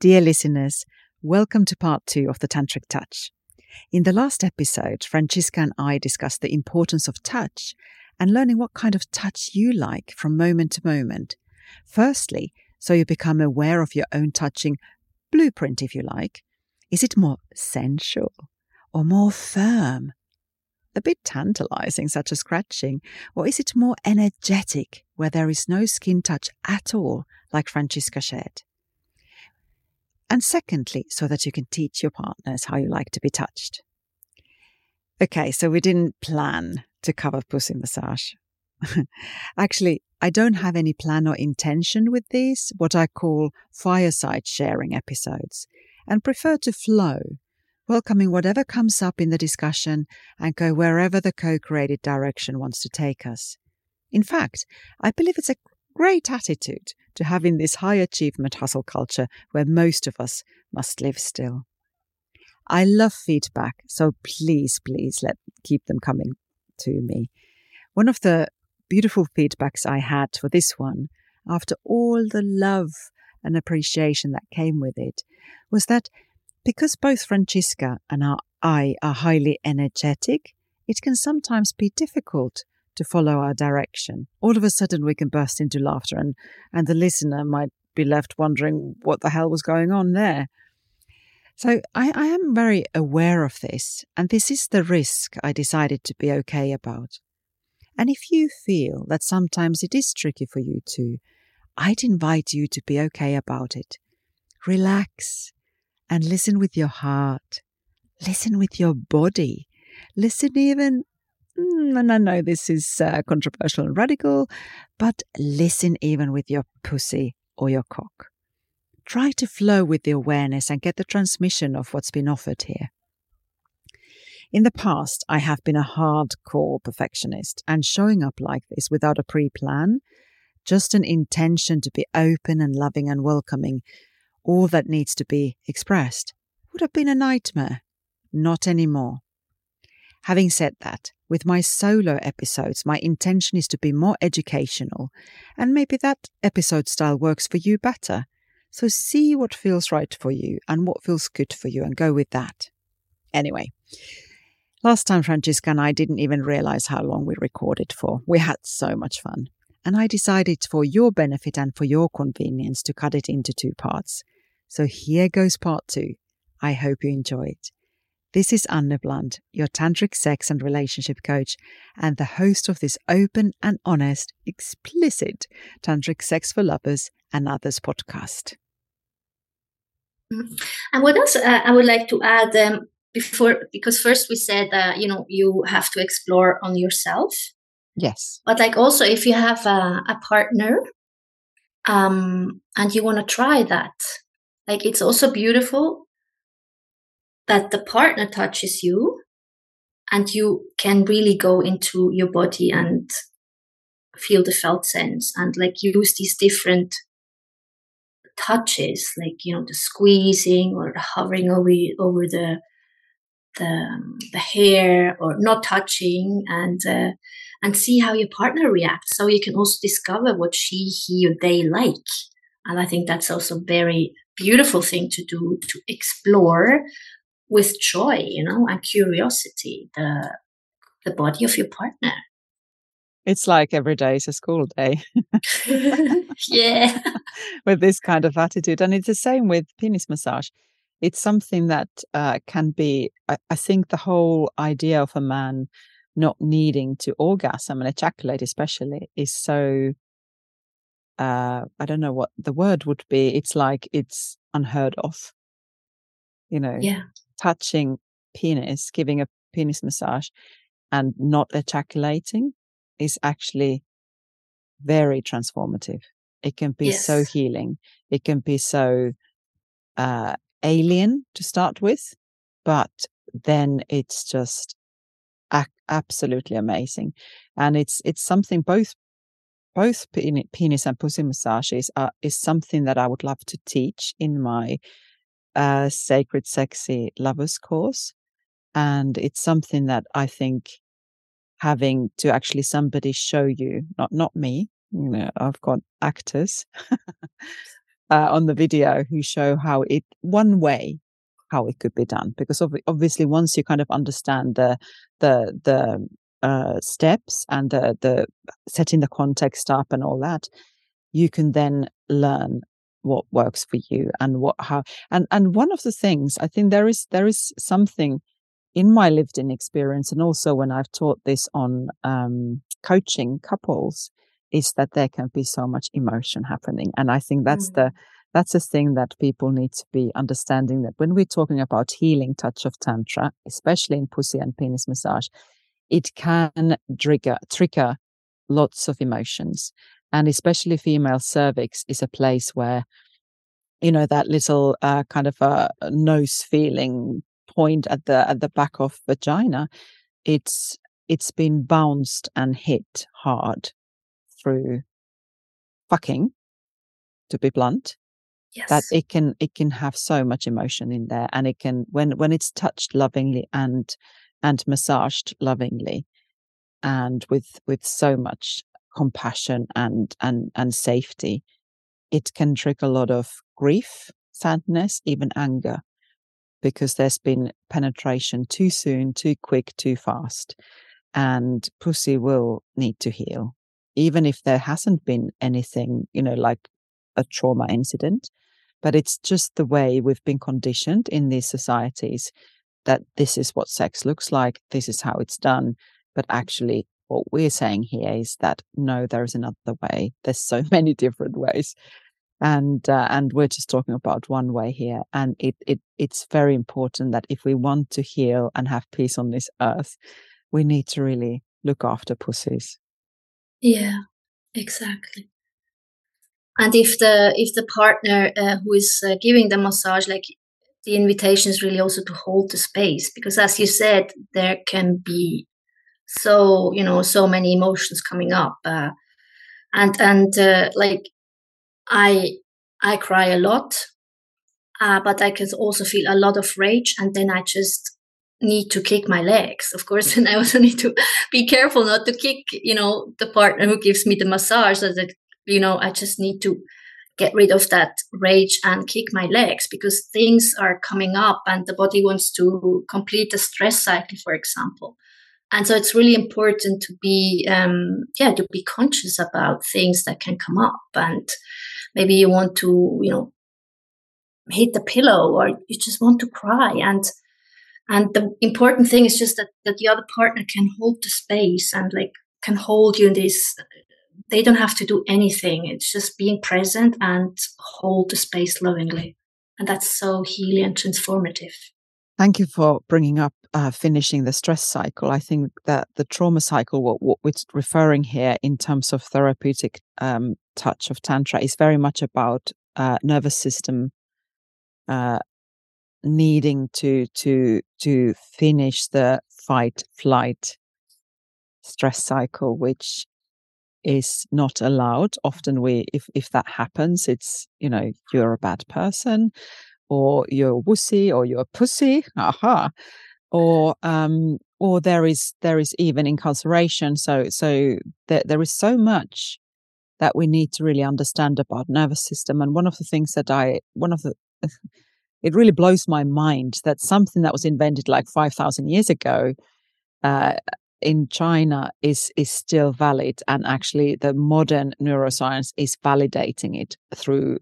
Dear listeners, welcome to part two of the Tantric Touch. In the last episode, Franziska and I discussed the importance of touch and learning what kind of touch you like from moment to moment. Firstly, so you become aware of your own touching blueprint, if you like. Is it more sensual or more firm? A bit tantalizing, such as scratching, or is it more energetic, where there is no skin touch at all, like Franziska shared? And secondly, so that you can teach your partners how you like to be touched. Okay, so we didn't plan to cover pussy massage. Actually, I don't have any plan or intention with these, what I call fireside sharing episodes, and prefer to flow, welcoming whatever comes up in the discussion and go wherever the co created direction wants to take us. In fact, I believe it's a great attitude to having this high achievement hustle culture where most of us must live still. I love feedback, so please, please let keep them coming to me. One of the beautiful feedbacks I had for this one, after all the love and appreciation that came with it, was that because both Franziska and I are highly energetic, it can sometimes be difficult to follow our direction. All of a sudden, we can burst into laughter, and, and the listener might be left wondering what the hell was going on there. So I, I am very aware of this, and this is the risk I decided to be okay about. And if you feel that sometimes it is tricky for you too, I'd invite you to be okay about it. Relax and listen with your heart. Listen with your body. Listen even mm, and I know this is uh, controversial and radical, but listen even with your pussy or your cock. Try to flow with the awareness and get the transmission of what's been offered here. In the past, I have been a hardcore perfectionist and showing up like this without a pre plan, just an intention to be open and loving and welcoming, all that needs to be expressed, would have been a nightmare. Not anymore. Having said that, with my solo episodes, my intention is to be more educational, and maybe that episode style works for you better. So see what feels right for you and what feels good for you and go with that. Anyway, last time Franziska and I didn't even realize how long we recorded for. We had so much fun. And I decided for your benefit and for your convenience to cut it into two parts. So here goes part two. I hope you enjoy it. This is Anne Bland, your tantric sex and relationship coach, and the host of this open and honest, explicit tantric sex for lovers and others podcast. Mm-hmm. And what else uh, I would like to add um, before, because first we said that you know you have to explore on yourself. Yes. But like also, if you have a, a partner, um, and you want to try that, like it's also beautiful that the partner touches you and you can really go into your body and feel the felt sense and like use these different touches like you know the squeezing or the hovering over over the the, the hair or not touching and uh, and see how your partner reacts. So you can also discover what she he or they like. And i think that's also a very beautiful thing to do to explore with joy, you know, and curiosity, the the body of your partner. It's like every day is a school day. yeah. with this kind of attitude. And it's the same with penis massage. It's something that uh, can be, I, I think the whole idea of a man not needing to orgasm and ejaculate, especially, is so, uh, I don't know what the word would be. It's like it's unheard of. You know, yeah touching penis, giving a penis massage and not ejaculating is actually very transformative. It can be yes. so healing. It can be so uh, alien to start with, but then it's just ac- absolutely amazing. And it's it's something both both penis and pussy massages are, is something that I would love to teach in my Sacred Sexy Lovers course. And it's something that I think having to actually somebody show you, not not me, you know, I've got actors, uh, on the video who show how it one way how it could be done because obviously once you kind of understand the the the uh, steps and the the setting the context up and all that you can then learn what works for you and what how and and one of the things i think there is there is something in my lived in experience and also when i've taught this on um, coaching couples is that there can be so much emotion happening and i think that's mm-hmm. the that's a thing that people need to be understanding that when we're talking about healing touch of tantra especially in pussy and penis massage it can trigger trigger lots of emotions and especially female cervix is a place where you know that little uh, kind of a nose feeling point at the at the back of vagina it's it's been bounced and hit hard through fucking to be blunt yes. that it can it can have so much emotion in there and it can when when it's touched lovingly and and massaged lovingly and with with so much compassion and and and safety. It can trigger a lot of grief sadness even anger because there's been penetration too soon too quick too fast and pussy will need to heal. Even if there hasn't been anything you know like a trauma incident but it's just the way we've been conditioned in these societies that this is what sex looks like this is how it's done but actually what we're saying here is that no, there is another way. There's so many different ways, and uh, and we're just talking about one way here. And it it it's very important that if we want to heal and have peace on this earth, we need to really look after pussies. Yeah, exactly. And if the if the partner uh, who is uh, giving the massage, like the invitation is really also to hold the space because, as you said, there can be so you know so many emotions coming up uh, and and uh, like i i cry a lot uh, but i can also feel a lot of rage and then i just need to kick my legs of course and i also need to be careful not to kick you know the partner who gives me the massage so that you know i just need to get rid of that rage and kick my legs because things are coming up and the body wants to complete the stress cycle for example and so it's really important to be um, yeah to be conscious about things that can come up. And maybe you want to you know hit the pillow or you just want to cry. And and the important thing is just that that the other partner can hold the space and like can hold you in this they don't have to do anything. It's just being present and hold the space lovingly. And that's so healing and transformative. Thank you for bringing up uh, finishing the stress cycle. I think that the trauma cycle, what, what we're referring here in terms of therapeutic um, touch of Tantra, is very much about uh, nervous system uh, needing to to to finish the fight flight stress cycle, which is not allowed. Often, we if if that happens, it's you know you're a bad person or you're wussy or you're a pussy, aha, or um, or there is there is even incarceration. So so there there is so much that we need to really understand about nervous system. And one of the things that I one of the it really blows my mind that something that was invented like five thousand years ago. Uh, in China is is still valid, and actually, the modern neuroscience is validating it through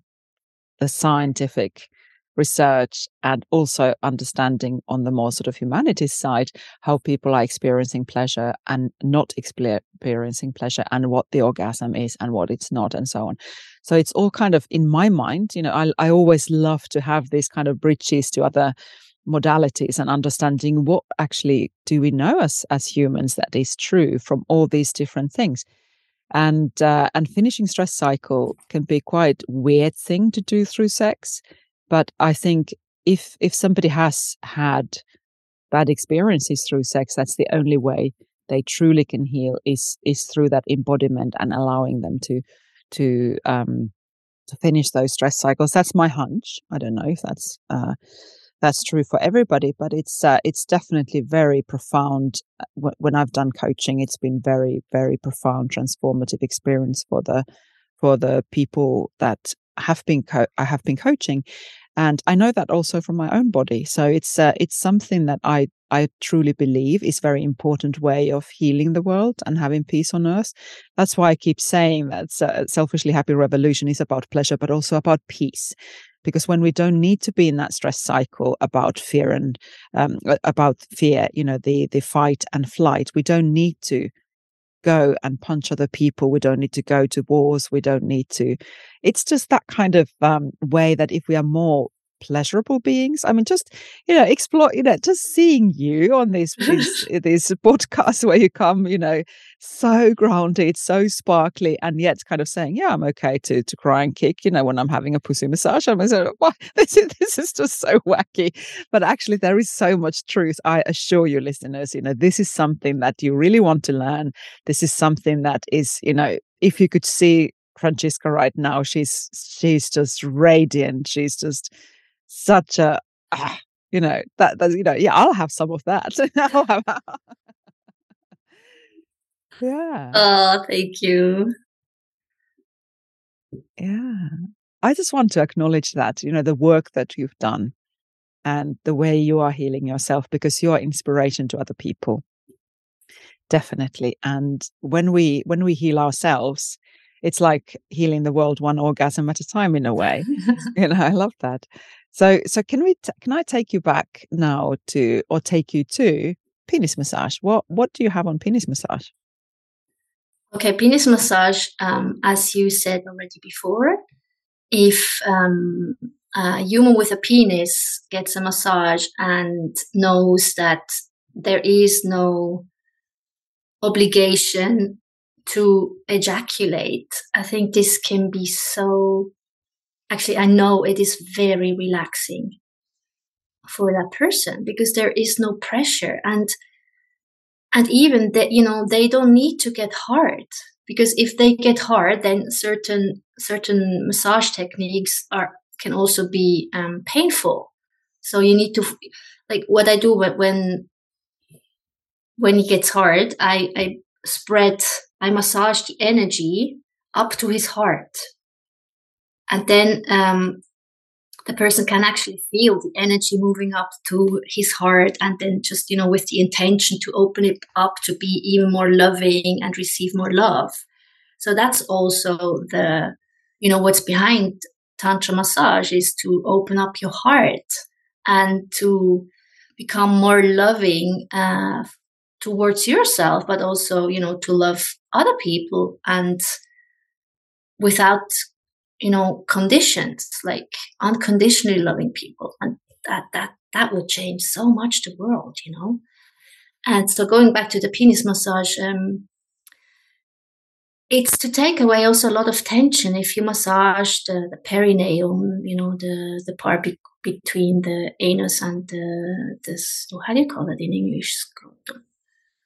the scientific research and also understanding on the more sort of humanities side how people are experiencing pleasure and not experiencing pleasure and what the orgasm is and what it's not and so on. So it's all kind of in my mind you know i, I always love to have these kind of bridges to other modalities and understanding what actually do we know as as humans that is true from all these different things. And uh, and finishing stress cycle can be quite weird thing to do through sex but I think if if somebody has had bad experiences through sex, that's the only way they truly can heal is is through that embodiment and allowing them to to um to finish those stress cycles. That's my hunch. I don't know if that's uh, that's true for everybody, but it's uh, it's definitely very profound. Uh, when I've done coaching, it's been very very profound, transformative experience for the for the people that have been co- I have been coaching, and I know that also from my own body. So it's uh, it's something that I I truly believe is very important way of healing the world and having peace on earth. That's why I keep saying that uh, selfishly happy revolution is about pleasure, but also about peace. Because when we don't need to be in that stress cycle about fear and um, about fear, you know, the the fight and flight, we don't need to go and punch other people. We don't need to go to wars. We don't need to. It's just that kind of um, way that if we are more pleasurable beings. I mean, just you know, explore. You know, just seeing you on these these, eh, these podcasts where you come, you know, so grounded, so sparkly, and yet kind of saying, "Yeah, I'm okay to to cry and kick." You know, when I'm having a pussy massage, I'm like, "What? This is this is just so wacky." But actually, there is so much truth. I assure you, listeners, you know, this is something that you really want to learn. This is something that is, you know, if you could see Franziska right now, she's she's just radiant. She's just such a ah, you know that that's you know yeah i'll have some of that. Yeah. Oh thank you. Yeah. I just want to acknowledge that you know the work that you've done and the way you are healing yourself because you are inspiration to other people. Definitely. And when we when we heal ourselves it's like healing the world one orgasm at a time in a way. You know i love that so, so can we? T- can I take you back now to, or take you to penis massage? What What do you have on penis massage? Okay, penis massage. Um, as you said already before, if um, a human with a penis gets a massage and knows that there is no obligation to ejaculate, I think this can be so actually i know it is very relaxing for that person because there is no pressure and and even that you know they don't need to get hard because if they get hard then certain certain massage techniques are can also be um, painful. So you need to like what i do when when he gets hard i i spread i massage the energy up to his heart and then um, the person can actually feel the energy moving up to his heart and then just you know with the intention to open it up to be even more loving and receive more love. So that's also the you know what's behind tantra massage is to open up your heart and to become more loving uh, towards yourself but also you know to love other people. And without you know, conditions, like unconditionally loving people. And that, that, that would change so much the world, you know? And so going back to the penis massage, um, it's to take away also a lot of tension if you massage the, the perineum, you know, the, the part be- between the anus and the, this, how do you call it in English?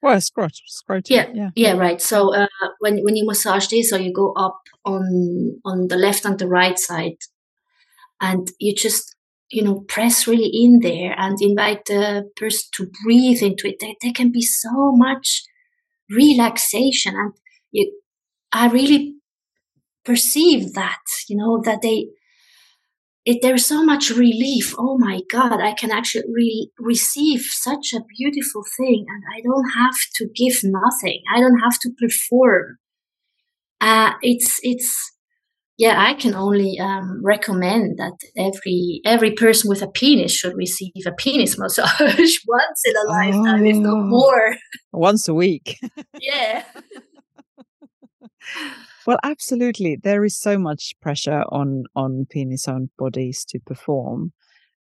Well, scrot, scrotum. Yeah, yeah, yeah, right. So uh, when when you massage this, or you go up on on the left and the right side, and you just you know press really in there and invite the person to breathe into it. There, there can be so much relaxation, and you, I really perceive that you know that they it, there's so much relief. Oh my God, I can actually re- receive such a beautiful thing and I don't have to give nothing. I don't have to perform. Uh, it's, it's, yeah, I can only um, recommend that every every person with a penis should receive a penis massage once in a lifetime, if not oh. more. Once a week. yeah. Well, absolutely. There is so much pressure on on penis owned bodies to perform.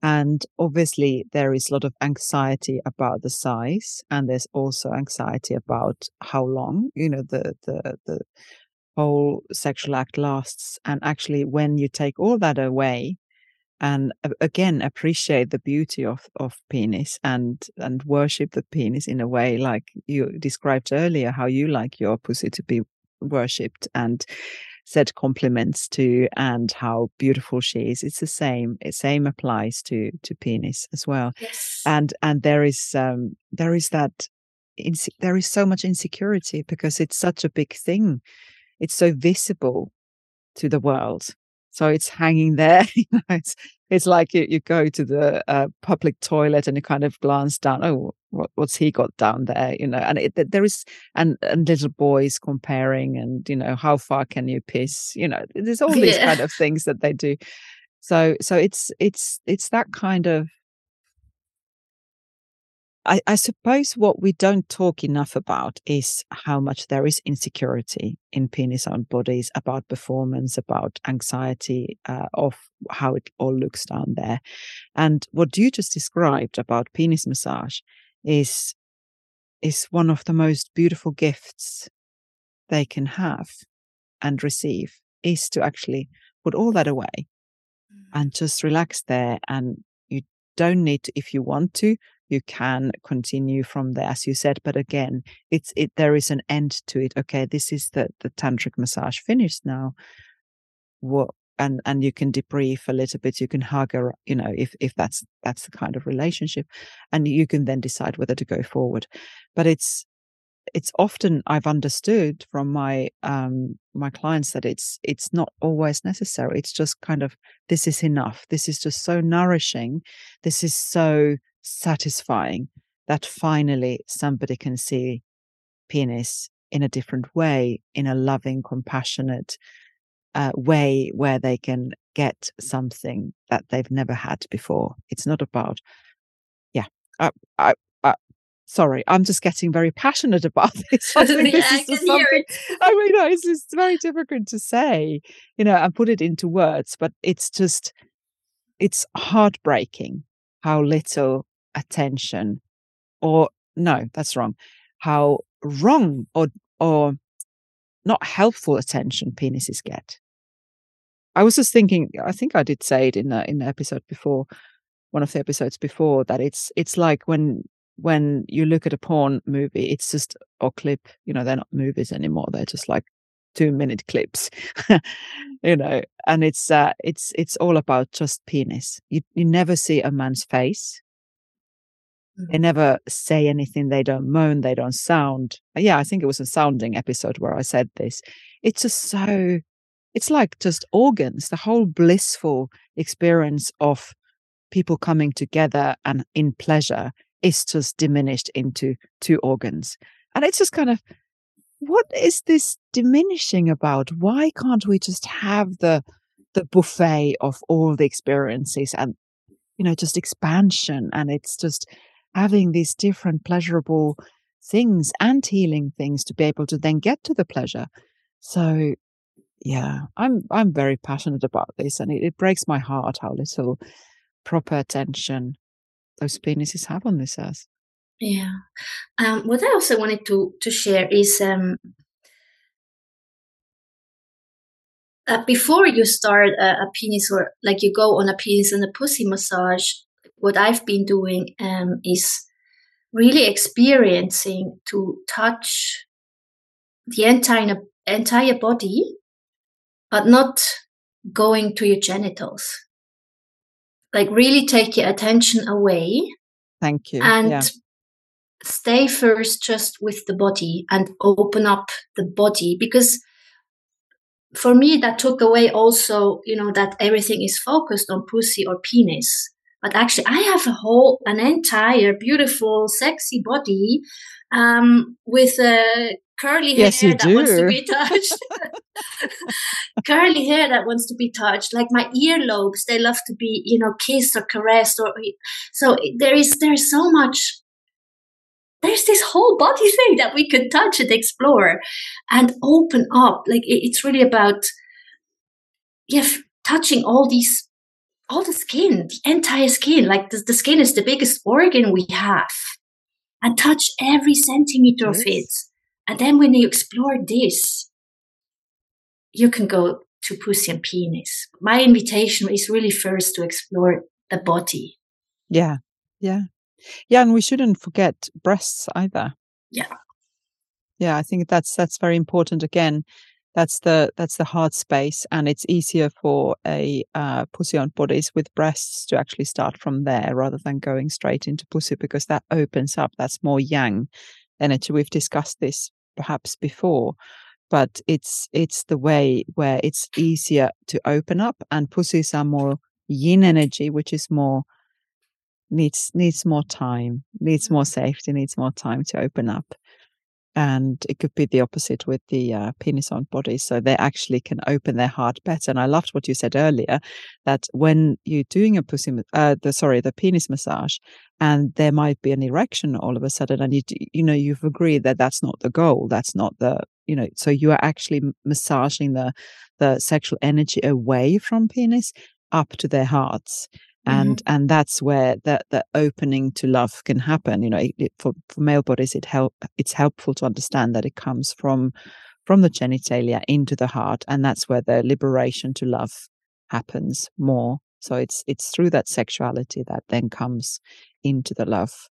And obviously there is a lot of anxiety about the size and there's also anxiety about how long, you know, the the the whole sexual act lasts. And actually when you take all that away and again appreciate the beauty of of penis and and worship the penis in a way like you described earlier how you like your pussy to be worshipped and said compliments to and how beautiful she is it's the same it same applies to to penis as well yes. and and there is um there is that inse- there is so much insecurity because it's such a big thing it's so visible to the world So it's hanging there. you it's it's like you, you go to the uh, public toilet and you kind of glance down. Oh, what, what's he got down there? You know, and it, there is and and little boys comparing, and you know, how far can you piss? You know, there's all these yeah. kind of things that they do. So so it's it's it's that kind of I, I, suppose what we don't talk enough about is how much there is insecurity in penis owned bodies about performance, about anxiety uh, of how it all looks down there. And what you just described about penis massage is is one of the most beautiful gifts they can have and receive is to actually put all that away mm. and just relax there and you don't need to if you want to you can continue from there as you said but again it's it there is an end to it okay this is the the tantric massage finished now what and and you can debrief a little bit you can hug her you know if if that's that's the kind of relationship and you can then decide whether to go forward but it's it's often I've understood from my um my clients that it's it's not always necessary. It's just kind of this is enough. This is just so nourishing. This is so satisfying that finally somebody can see penis in a different way, in a loving, compassionate uh, way where they can get something that they've never had before. It's not about, yeah, I, I, I, sorry, I'm just getting very passionate about this. I think this is something, I mean, no, it's, it's very difficult to say, you know, and put it into words, but it's just, it's heartbreaking how little attention or no that's wrong. How wrong or or not helpful attention penises get. I was just thinking i think i did say it in the in the episode before one of the episodes before that it's it's like when when you look at a porn movie it's just or clip you know they're not movies anymore they're just like two minute clips you know and it's uh it's it's all about just penis. You you never see a man's face they mm-hmm. never say anything. They don't moan. They don't sound. Yeah, I think it was a sounding episode where I said this. It's just so, it's like just organs, the whole blissful experience of people coming together and in pleasure is just diminished into two organs. And it's just kind of, what is this diminishing about? Why can't we just have the, the buffet of all the experiences and, you know, just expansion? And it's just, having these different pleasurable things and healing things to be able to then get to the pleasure. So yeah, I'm I'm very passionate about this and it, it breaks my heart how little proper attention those penises have on this earth. Yeah. Um, what I also wanted to to share is um, uh, before you start a, a, penis or like you go on a penis and a pussy massage, what I've been doing um, is really experiencing to touch the entire entire body, but not going to your genitals. Like really take your attention away. Thank you. And yeah. stay first just with the body and open up the body because for me that took away also you know that everything is focused on pussy or penis but actually I have a whole, an entire beautiful, sexy body um, with a curly yes, hair that do. wants to be touched. curly hair that wants to be touched, like my earlobes, they love to be, you know, kissed or caressed. Or so there is there's so much. There's this whole body thing that we could touch and explore, and open up. Like it's really about, yeah, touching all these all the skin, the entire skin. Like the, the skin is the biggest organ we have. And touch every centimeter of it. And then when you explore this, you can go to pussy and penis. My invitation is really first to explore the body. Yeah. Yeah. Yeah. And we shouldn't forget breasts either. Yeah. Yeah. I think that's, that's very important again that's the that's the heart space and it's easier for a uh, pussy on bodies with breasts to actually start from there rather than going straight into pussy because that opens up that's more yang energy we've discussed this perhaps before but it's it's the way where it's easier to open up and pussies are more yin energy which is more needs needs more time needs more safety needs more time to open up and it could be the opposite with the uh, penis on body so they actually can open their heart better and i loved what you said earlier that when you're doing a pussy uh, the sorry the penis massage and there might be an erection all of a sudden and you you know you've agreed that that's not the goal that's not the you know so you are actually massaging the the sexual energy away from penis up to their hearts and mm-hmm. and that's where the the opening to love can happen you know it, for, for male bodies it help it's helpful to understand that it comes from from the genitalia into the heart and that's where the liberation to love happens more so it's it's through that sexuality that then comes into the love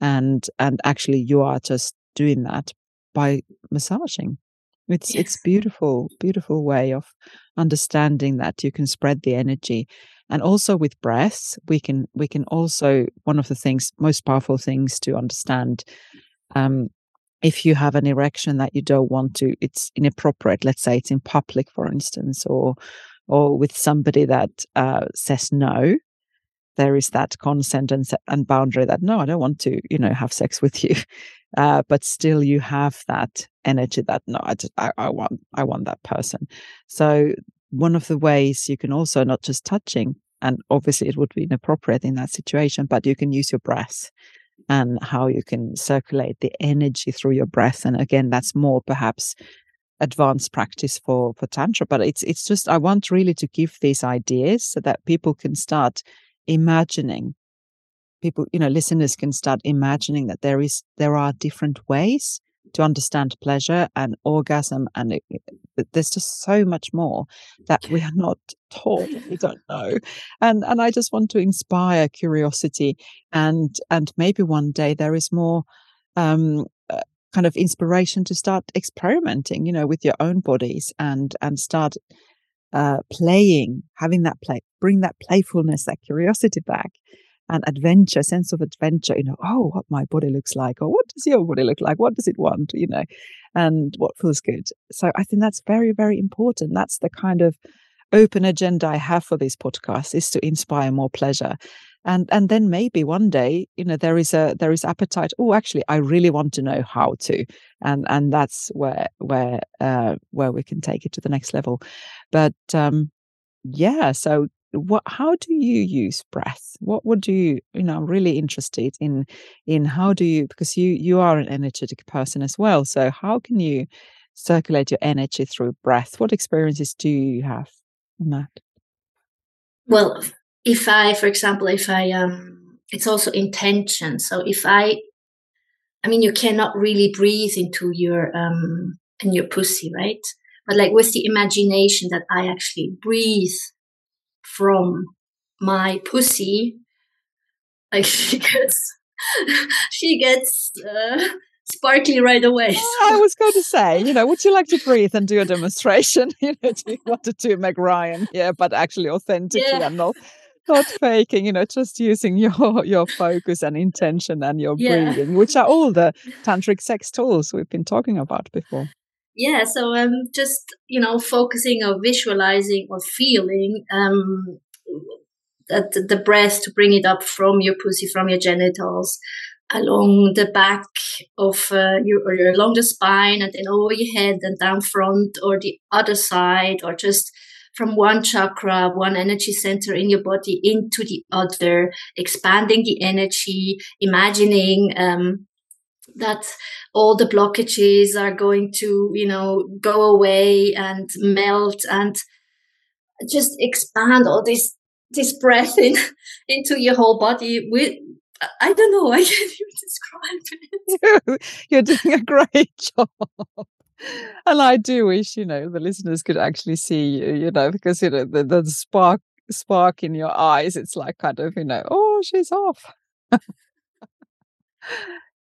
and and actually you are just doing that by massaging it's yes. it's beautiful beautiful way of understanding that you can spread the energy and also with breaths we can we can also one of the things most powerful things to understand um, if you have an erection that you don't want to it's inappropriate let's say it's in public for instance or or with somebody that uh, says no there is that consent and, and boundary that no i don't want to you know have sex with you. Uh, but still you have that energy that no I, just, I, I want i want that person. So one of the ways you can also not just touching and obviously it would be inappropriate in that situation but you can use your breath and how you can circulate the energy through your breath. And again that's more perhaps advanced practice for for tantra but it's it's just i want really to give these ideas so that people can start imagining people you know listeners can start imagining that there is there are different ways to understand pleasure and orgasm and it, it, there's just so much more that we are not taught we don't know. And and i just want to inspire curiosity and and maybe one day there is more um uh, kind of inspiration to start experimenting you know with your own bodies and and start uh, playing having that play bring that playfulness that curiosity back and adventure, sense of adventure, you know, oh, what my body looks like, or what does your body look like? What does it want, you know, and what feels good. So I think that's very, very important. That's the kind of open agenda I have for this podcast is to inspire more pleasure. And and then maybe one day, you know, there is a there is appetite. Oh, actually, I really want to know how to, and and that's where where uh, where we can take it to the next level. But um, yeah, so what how do you use breath? What would you you know really interested in in how do you because you you are an energetic person as well so how can you circulate your energy through breath? What experiences do you have on that? Well if i for example if i um it's also intention so if i i mean you cannot really breathe into your um in your pussy right? But like with the imagination that i actually breathe from my pussy, like she gets, she gets uh, sparkly right away. I was going to say, you know, would you like to breathe and do a demonstration? you know, do you want to do Meg Ryan? Yeah, but actually authentically yeah. and not not faking, you know, just using your your focus and intention and your yeah. breathing, which are all the tantric sex tools we've been talking about before yeah so i'm um, just you know focusing or visualizing or feeling um that the breath to bring it up from your pussy from your genitals along the back of uh, your or along the spine and then over your head and down front or the other side or just from one chakra, one energy center in your body into the other, expanding the energy, imagining um, that all the blockages are going to, you know, go away and melt and just expand all this this breath in into your whole body with I don't know, I can't even describe it. You're doing a great job. And I do wish, you know, the listeners could actually see you, you know, because you know the, the spark spark in your eyes, it's like kind of, you know, oh, she's off.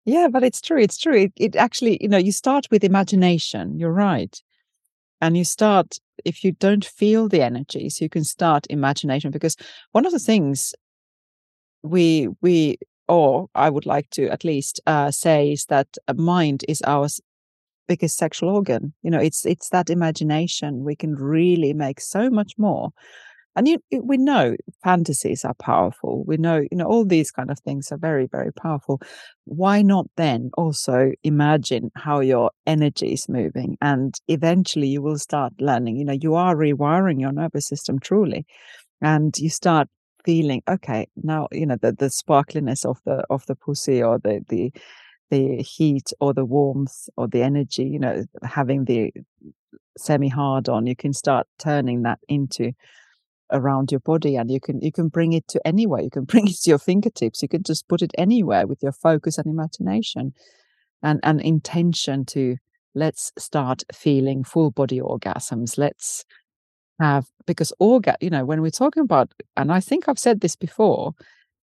Yeah, but it's true. It's true. It, it actually, you know, you start with imagination. You're right. And you start, if you don't feel the energies, you can start imagination because one of the things we, we, or I would like to at least uh, say is that mind is our biggest sexual organ. You know, it's it's that imagination. We can really make so much more. And you, we know fantasies are powerful. We know, you know, all these kind of things are very, very powerful. Why not then also imagine how your energy is moving? And eventually you will start learning, you know, you are rewiring your nervous system truly. And you start feeling, okay, now, you know, the, the sparkliness of the, of the pussy or the, the, the heat or the warmth or the energy, you know, having the semi hard on, you can start turning that into around your body and you can you can bring it to anywhere. You can bring it to your fingertips. You can just put it anywhere with your focus and imagination and an intention to let's start feeling full body orgasms. Let's have because orga you know when we're talking about and i think i've said this before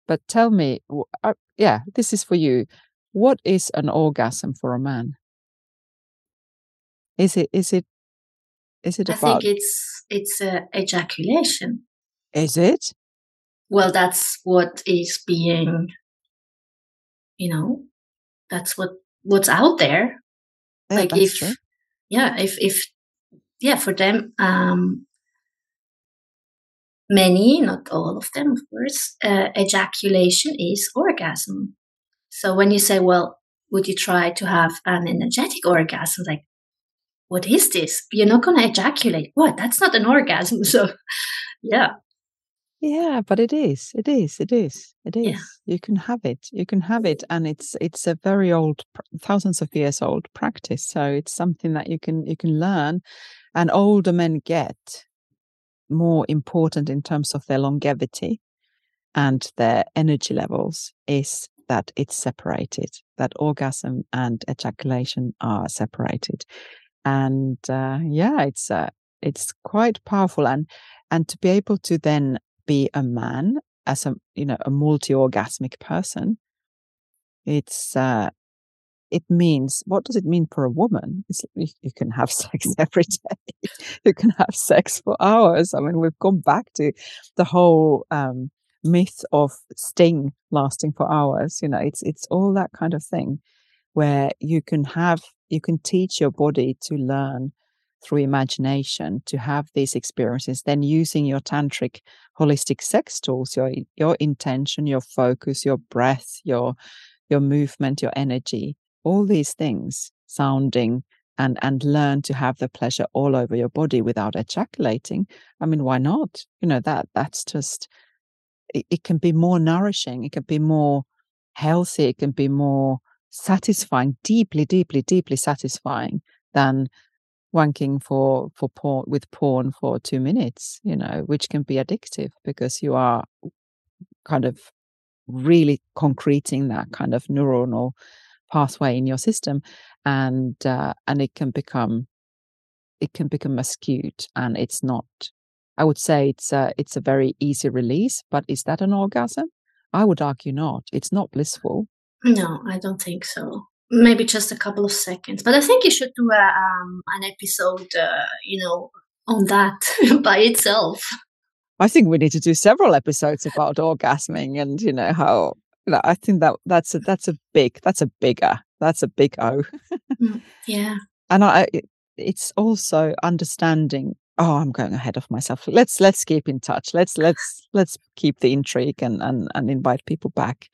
but tell me uh, yeah this is for you. What is an orgasm for a man? Is it is it is it I about? think it's it's uh, ejaculation. Is it? Well, that's what is being, you know, that's what what's out there. Yeah, like if, true. yeah, if if yeah, for them, um, many, not all of them, of course, uh, ejaculation is orgasm. So when you say, well, would you try to have an energetic orgasm? Like, what is this? You're not going to ejaculate. What? That's not an orgasm. So, yeah. Yeah, but it is. It is. It is. It is. Yeah. You can have it. You can have it, and it's it's a very old, thousands of years old practice. So it's something that you can you can learn, and older men get more important in terms of their longevity and their energy levels is that it's separated. That orgasm and ejaculation are separated and uh, yeah it's uh, it's quite powerful. And and to be able to then be a man as a you know a multi-orgasmic person it's uh it means what does it mean for a woman? It's, you, you can have sex every day. You can have sex for hours. I mean we've gone back to the whole um myth of Sting lasting for hours. You know it's it's all that kind of thing where you can have you can teach your body to learn through imagination to have these experiences then using your tantric holistic sex tools your your intention your focus your breath your your movement your energy all these things sounding and and learn to have the pleasure all over your body without ejaculating i mean why not? You know that that's just it, it can be more nourishing it can be more healthy it can be more satisfying, deeply, deeply, deeply satisfying than wanking for for porn with porn for two minutes, you know, which can be addictive because you are kind of really concreting that kind of neuronal pathway in your system, and uh, and it can become it can become skewed, and it's not. I would say it's a, it's a very easy release, but is that an orgasm? I would argue not. It's not blissful. No, I don't think so. Maybe just a couple of seconds. But I think you should do a, um, an episode, uh, you know, on that by itself. I think we need to do several episodes about orgasming and you know how I think that that's a that's a big that's a bigger that's a big O. Mm, yeah. And I it's also understanding oh i'm going ahead of myself let's let's keep in touch let's let's let's keep the intrigue and and, and invite people back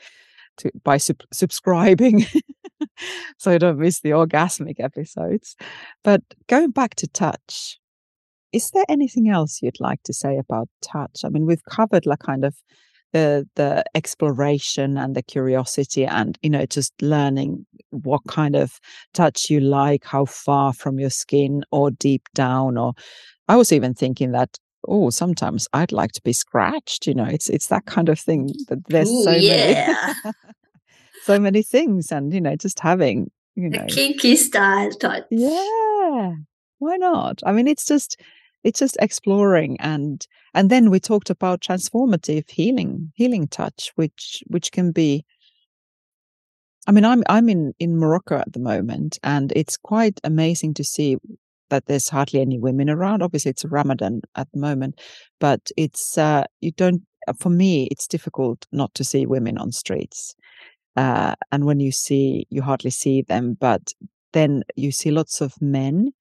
to by sub- subscribing so I don't miss the orgasmic episodes. But going back to touch, is there anything else you'd like to say about touch? I mean, we've covered like kind of the the exploration and the curiosity and you know just learning what kind of touch you like how far from your skin or deep down or i was even thinking that oh, sometimes I'd like to be scratched. You know, it's it's that kind of thing mm. that there's Ooh, so yeah. many so many things, and you know, just having you know, a kinky style touch. Yeah, why not? I mean, it's just it's just exploring and and then we talked about transformative healing healing touch which which can be I mean, I'm I'm in in Morocco at the moment, and it's quite amazing to see that there's hardly any women around. Obviously, it's Ramadan at the moment, but it's uh, you don't. Uh, for me, it's difficult not to see women on streets, uh, and when you see, you hardly see them. But then you see lots of men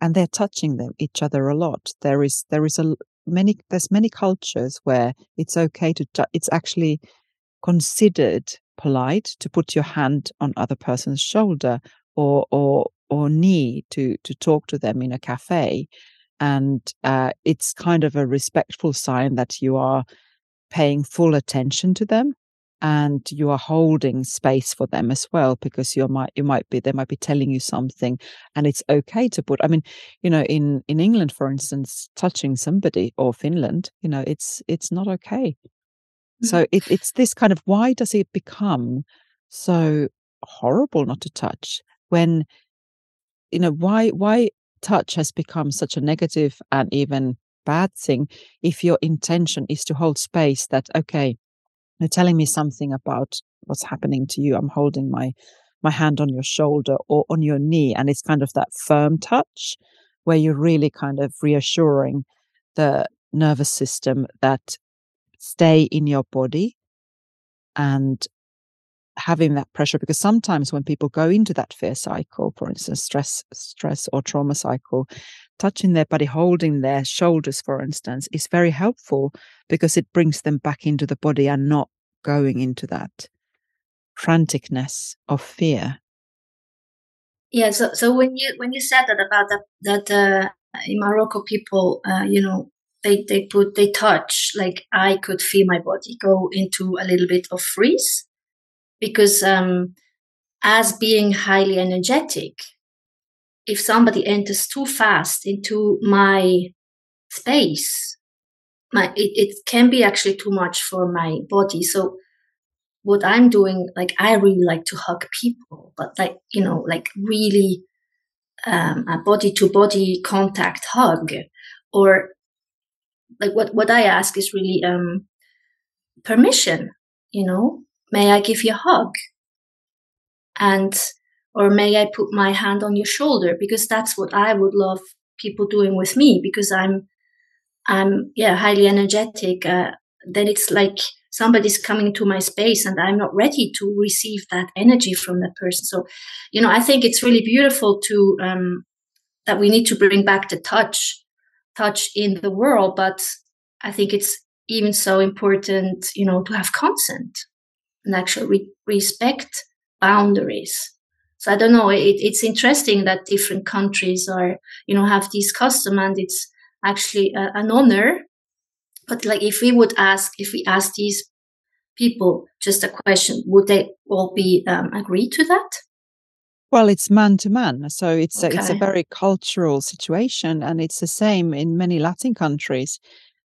and they're touching them each other a lot. There is there is a many there's many cultures where it's okay to it's actually considered polite to put your hand on other person's shoulder or or or knee to to talk to them in a cafe and uh, it's kind of a respectful sign that you are paying full attention to them and you are holding space for them as well because you might you might be they might be telling you something and it's okay to put i mean you know in in england for instance touching somebody or finland you know it's it's not okay mm-hmm. so it, it's this kind of why does it become so horrible not to touch when you know why why touch has become such a negative and even bad thing if your intention is to hold space that okay you're telling me something about what's happening to you. I'm holding my my hand on your shoulder or on your knee, and it's kind of that firm touch where you're really kind of reassuring the nervous system that stay in your body and having that pressure because sometimes when people go into that fear cycle for instance stress stress or trauma cycle touching their body holding their shoulders for instance is very helpful because it brings them back into the body and not going into that franticness of fear. Yeah so so when you when you said that about that that uh, in morocco people uh, you know they they put they touch like i could feel my body go into a little bit of freeze because um, as being highly energetic, if somebody enters too fast into my space, my it, it can be actually too much for my body. So what I'm doing, like I really like to hug people, but like you know, like really um, a body to body contact hug, or like what what I ask is really um, permission. You know, May I give you a hug? And, or may I put my hand on your shoulder? Because that's what I would love people doing with me because I'm, I'm, yeah, highly energetic. Uh, then it's like somebody's coming to my space and I'm not ready to receive that energy from that person. So, you know, I think it's really beautiful to, um, that we need to bring back the touch, touch in the world. But I think it's even so important, you know, to have consent and actually re- respect boundaries. So I don't know. It, it's interesting that different countries are, you know, have these custom, and it's actually a, an honor. But like, if we would ask, if we ask these people just a question, would they all be um, agree to that? Well, it's man to man, so it's okay. a, it's a very cultural situation, and it's the same in many Latin countries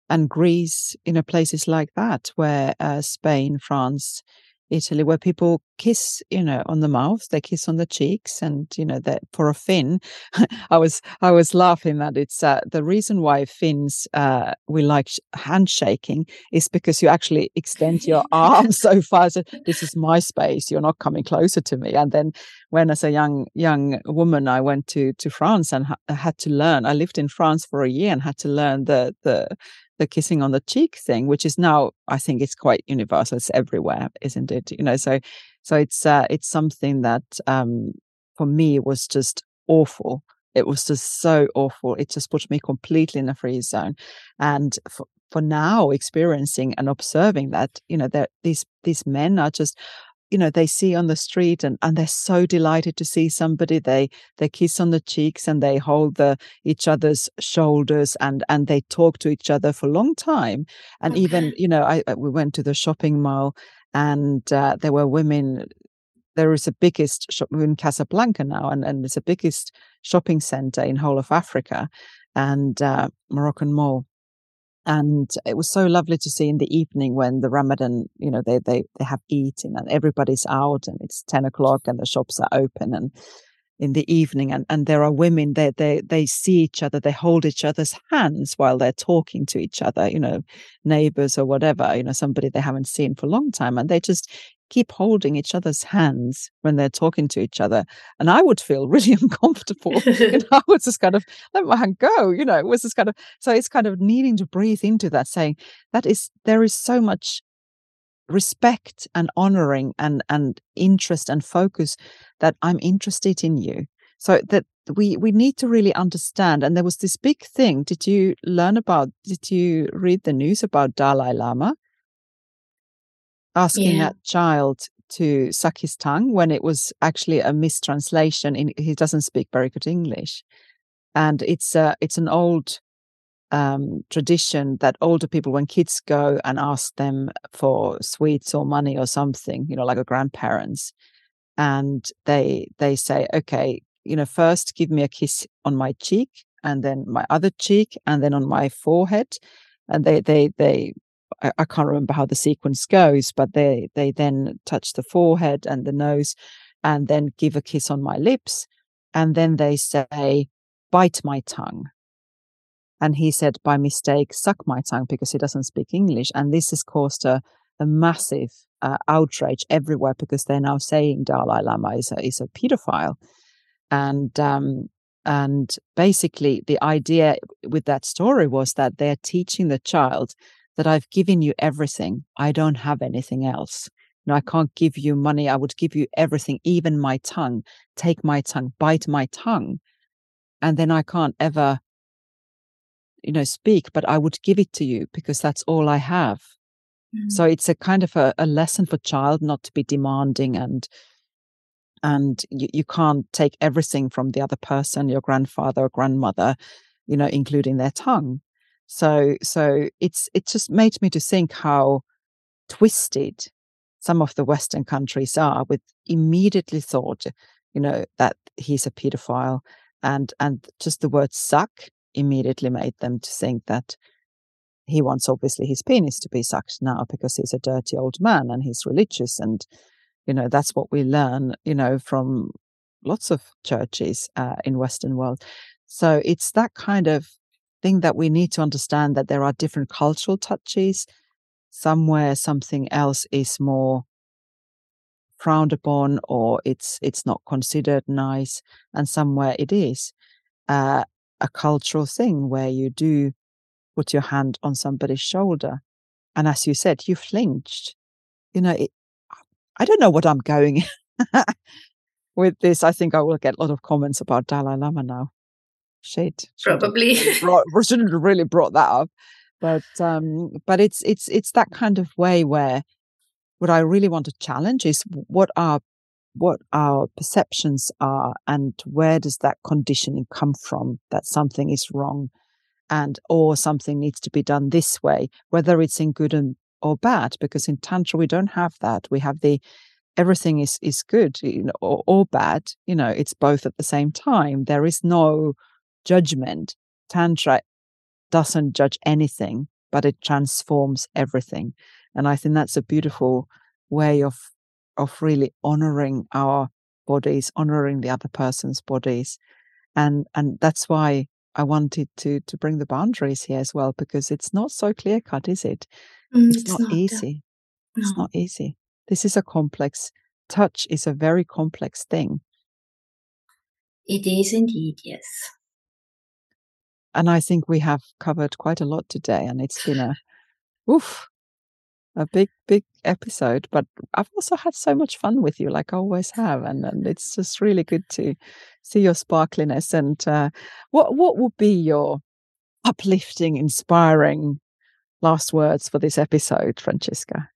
and Greece, you know, places like that, where uh, Spain, France, Italy, where people kiss, you know, on the mouth, they kiss on the cheeks, and you know that for a Finn, I was I was laughing that it's uh, the reason why Finns uh, we like handshaking is because you actually extend your arm so far. So this is my space. You're not coming closer to me. And then when, as a young young woman, I went to to France and ha- had to learn. I lived in France for a year and had to learn the the the kissing on the cheek thing, which is now I think it's quite universal. It's everywhere, isn't it? You know, so so it's uh, it's something that um, for me was just awful. It was just so awful. It just put me completely in a freeze zone, and for, for now experiencing and observing that you know that these these men are just you know they see on the street and and they're so delighted to see somebody they they kiss on the cheeks and they hold the each other's shoulders and and they talk to each other for a long time and okay. even you know i we went to the shopping mall and uh, there were women there is the biggest shop in Casablanca now, and, and it's the biggest shopping center in whole of Africa and uh, Moroccan Mall. And it was so lovely to see in the evening when the Ramadan, you know, they they they have eating and everybody's out and it's ten o'clock and the shops are open and in the evening and, and there are women they they they see each other they hold each other's hands while they're talking to each other you know neighbors or whatever you know somebody they haven't seen for a long time and they just keep holding each other's hands when they're talking to each other. And I would feel really uncomfortable. you know, I was just kind of let my hand go, you know, it was just kind of so it's kind of needing to breathe into that, saying that is there is so much respect and honoring and and interest and focus that I'm interested in you. So that we we need to really understand. And there was this big thing. Did you learn about? Did you read the news about Dalai Lama asking Yeah. that child to suck his tongue when it was actually a mistranslation? In he doesn't speak very good English, and it's a it's an old um, tradition that older people, when kids go and ask them for sweets or money or something, you know, like a grandparents, and they they say, okay, you know, first give me a kiss on my cheek, and then my other cheek, and then on my forehead, and they they they. I, I can't remember how the sequence goes, but they they then touch the forehead and the nose, and then give a kiss on my lips, and then they say, "Bite my tongue." And he said by mistake, suck my tongue because he doesn't speak English. And this has caused a, a massive uh, outrage everywhere because they're now saying Dalai Lama is a, is a pedophile. And, um, and basically the idea with that story was that they're teaching the child that I've given you everything. I don't have anything else. No, I can't give you money. I would give you everything, even my tongue. Take my tongue, bite my tongue. And then I can't ever you know speak but i would give it to you because that's all i have mm. so it's a kind of a, a, lesson for child not to be demanding and and you, you can't take everything from the other person your grandfather or grandmother you know including their tongue so so it's it just made me to think how twisted some of the western countries are with immediately thought you know that he's a pedophile and and just the word suck immediately made them to think that he wants obviously his penis to be sucked now because he's a dirty old man and he's religious and you know that's what we learn you know from lots of churches uh, in western world. So it's that kind of thing that we need to understand that there are different cultural touches. Somewhere something else is more frowned upon or it's it's not considered nice and somewhere it is. Uh, a cultural thing where you do put your hand on somebody's shoulder. And as you said, you flinched. You know, it, I don't know what I'm going with this. I think I will get a lot of comments about Dalai Lama now. Shit. Probably. Brought, shouldn't have really brought that up. But um, but it's it's it's that kind of way where what I really want to challenge is what are what our perceptions are and where does that conditioning come from that something is wrong and or something needs to be done this way whether it's in good and or bad because in tantra we don't have that. We have the everything is is good you know, or, or bad you know it's both at the same time. There is no judgment. Tantra doesn't judge anything but it transforms everything. And i think that's a beautiful way of of really honoring our bodies, honoring the other person's bodies. And and that's why I wanted to to bring the boundaries here as well, because it's not so clear cut, is it? Mm, it's, it's, not, not easy. No. It's not easy. This is a complex touch is a very complex thing. It is indeed, yes. And I think we have covered quite a lot today, and it's been a oof, a big, big episode. But I've also had so much fun with you, like I always have, and, and it's just really good to see your sparkliness. And uh, what what would be your uplifting, inspiring last words for this episode, Franziska?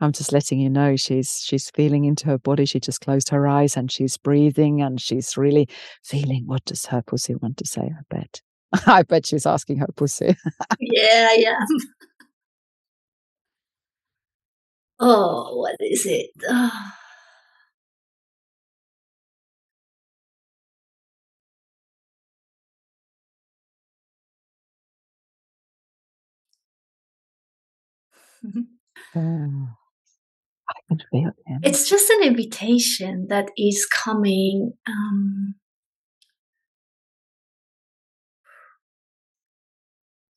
I'm just letting you know she's she's feeling into her body. She just closed her eyes and she's breathing and she's really feeling what does her pussy want to say, I bet. I bet she's asking her pussy. yeah, I am. oh, what is it? Oh. oh, I can feel it. It's just an invitation that is coming. Um,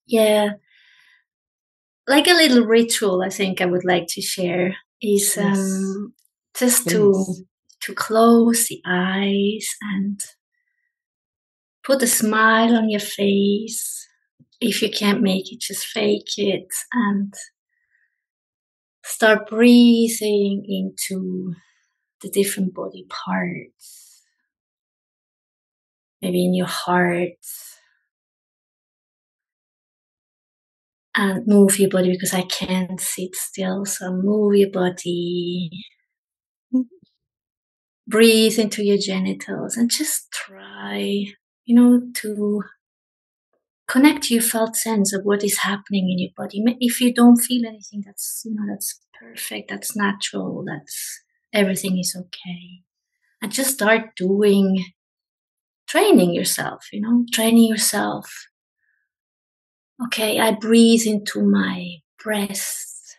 yeah like a little ritual i think i would like to share is yes. um just Please. to to close the eyes and put a smile on your face if you can't make it just fake it and start breathing into the different body parts. Maybe in your heart. And move your body because I can't sit still. So move your body. Breathe into your genitals and just try, you know, to connect your felt sense of what is happening in your body. If you don't feel anything, that's you know that's perfect. That's natural. That's everything is okay. And just start doing training yourself. You know, training yourself. Okay, I breathe into my breast.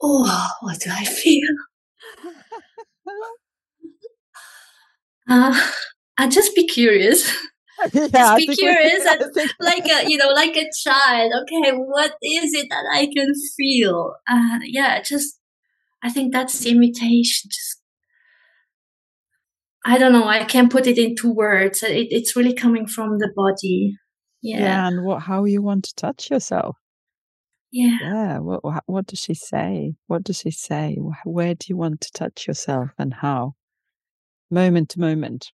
Oh, what do I feel? uh, and just be curious. yeah, just be curious and like a you know like a child okay what is it that i can feel uh, yeah just i think that's the invitation just i don't know i can't put it into words it, it's really coming from the body yeah. yeah and what how you want to touch yourself yeah yeah what, what does she say what does she say where do you want to touch yourself and how moment to moment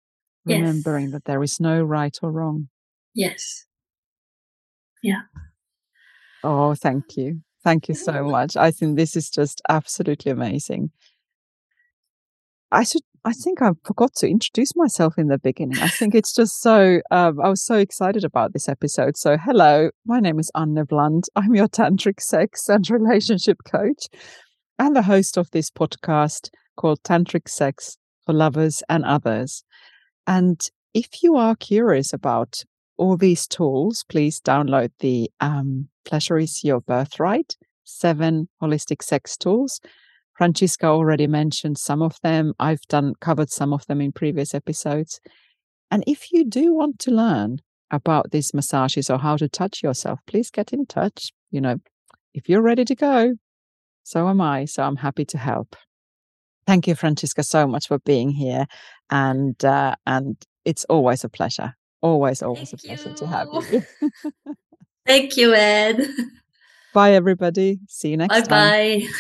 remembering yes. that there is no right or wrong. Yes. Yeah. Oh, thank you. Thank you so much. I think this is just absolutely amazing. I should I think I forgot to introduce myself in the beginning. I think it's just so um, I was so excited about this episode. So hello, my name is Anne Bland. I'm your tantric sex and relationship coach and the host of this podcast called Tantric Sex for Lovers and Others. And if you are curious about all these tools, please download the um, Pleasure is Your Birthright seven holistic sex tools. Franziska already mentioned some of them. I've done covered some of them in previous episodes. And if you do want to learn about these massages or how to touch yourself, please get in touch. You know, if you're ready to go, so am I. So I'm happy to help. Thank you, Franziska, so much for being here, and uh, and it's always a pleasure. Always, always Thank a pleasure you. to have you. Thank you, Ed. Bye, everybody. See you next bye time. Bye bye.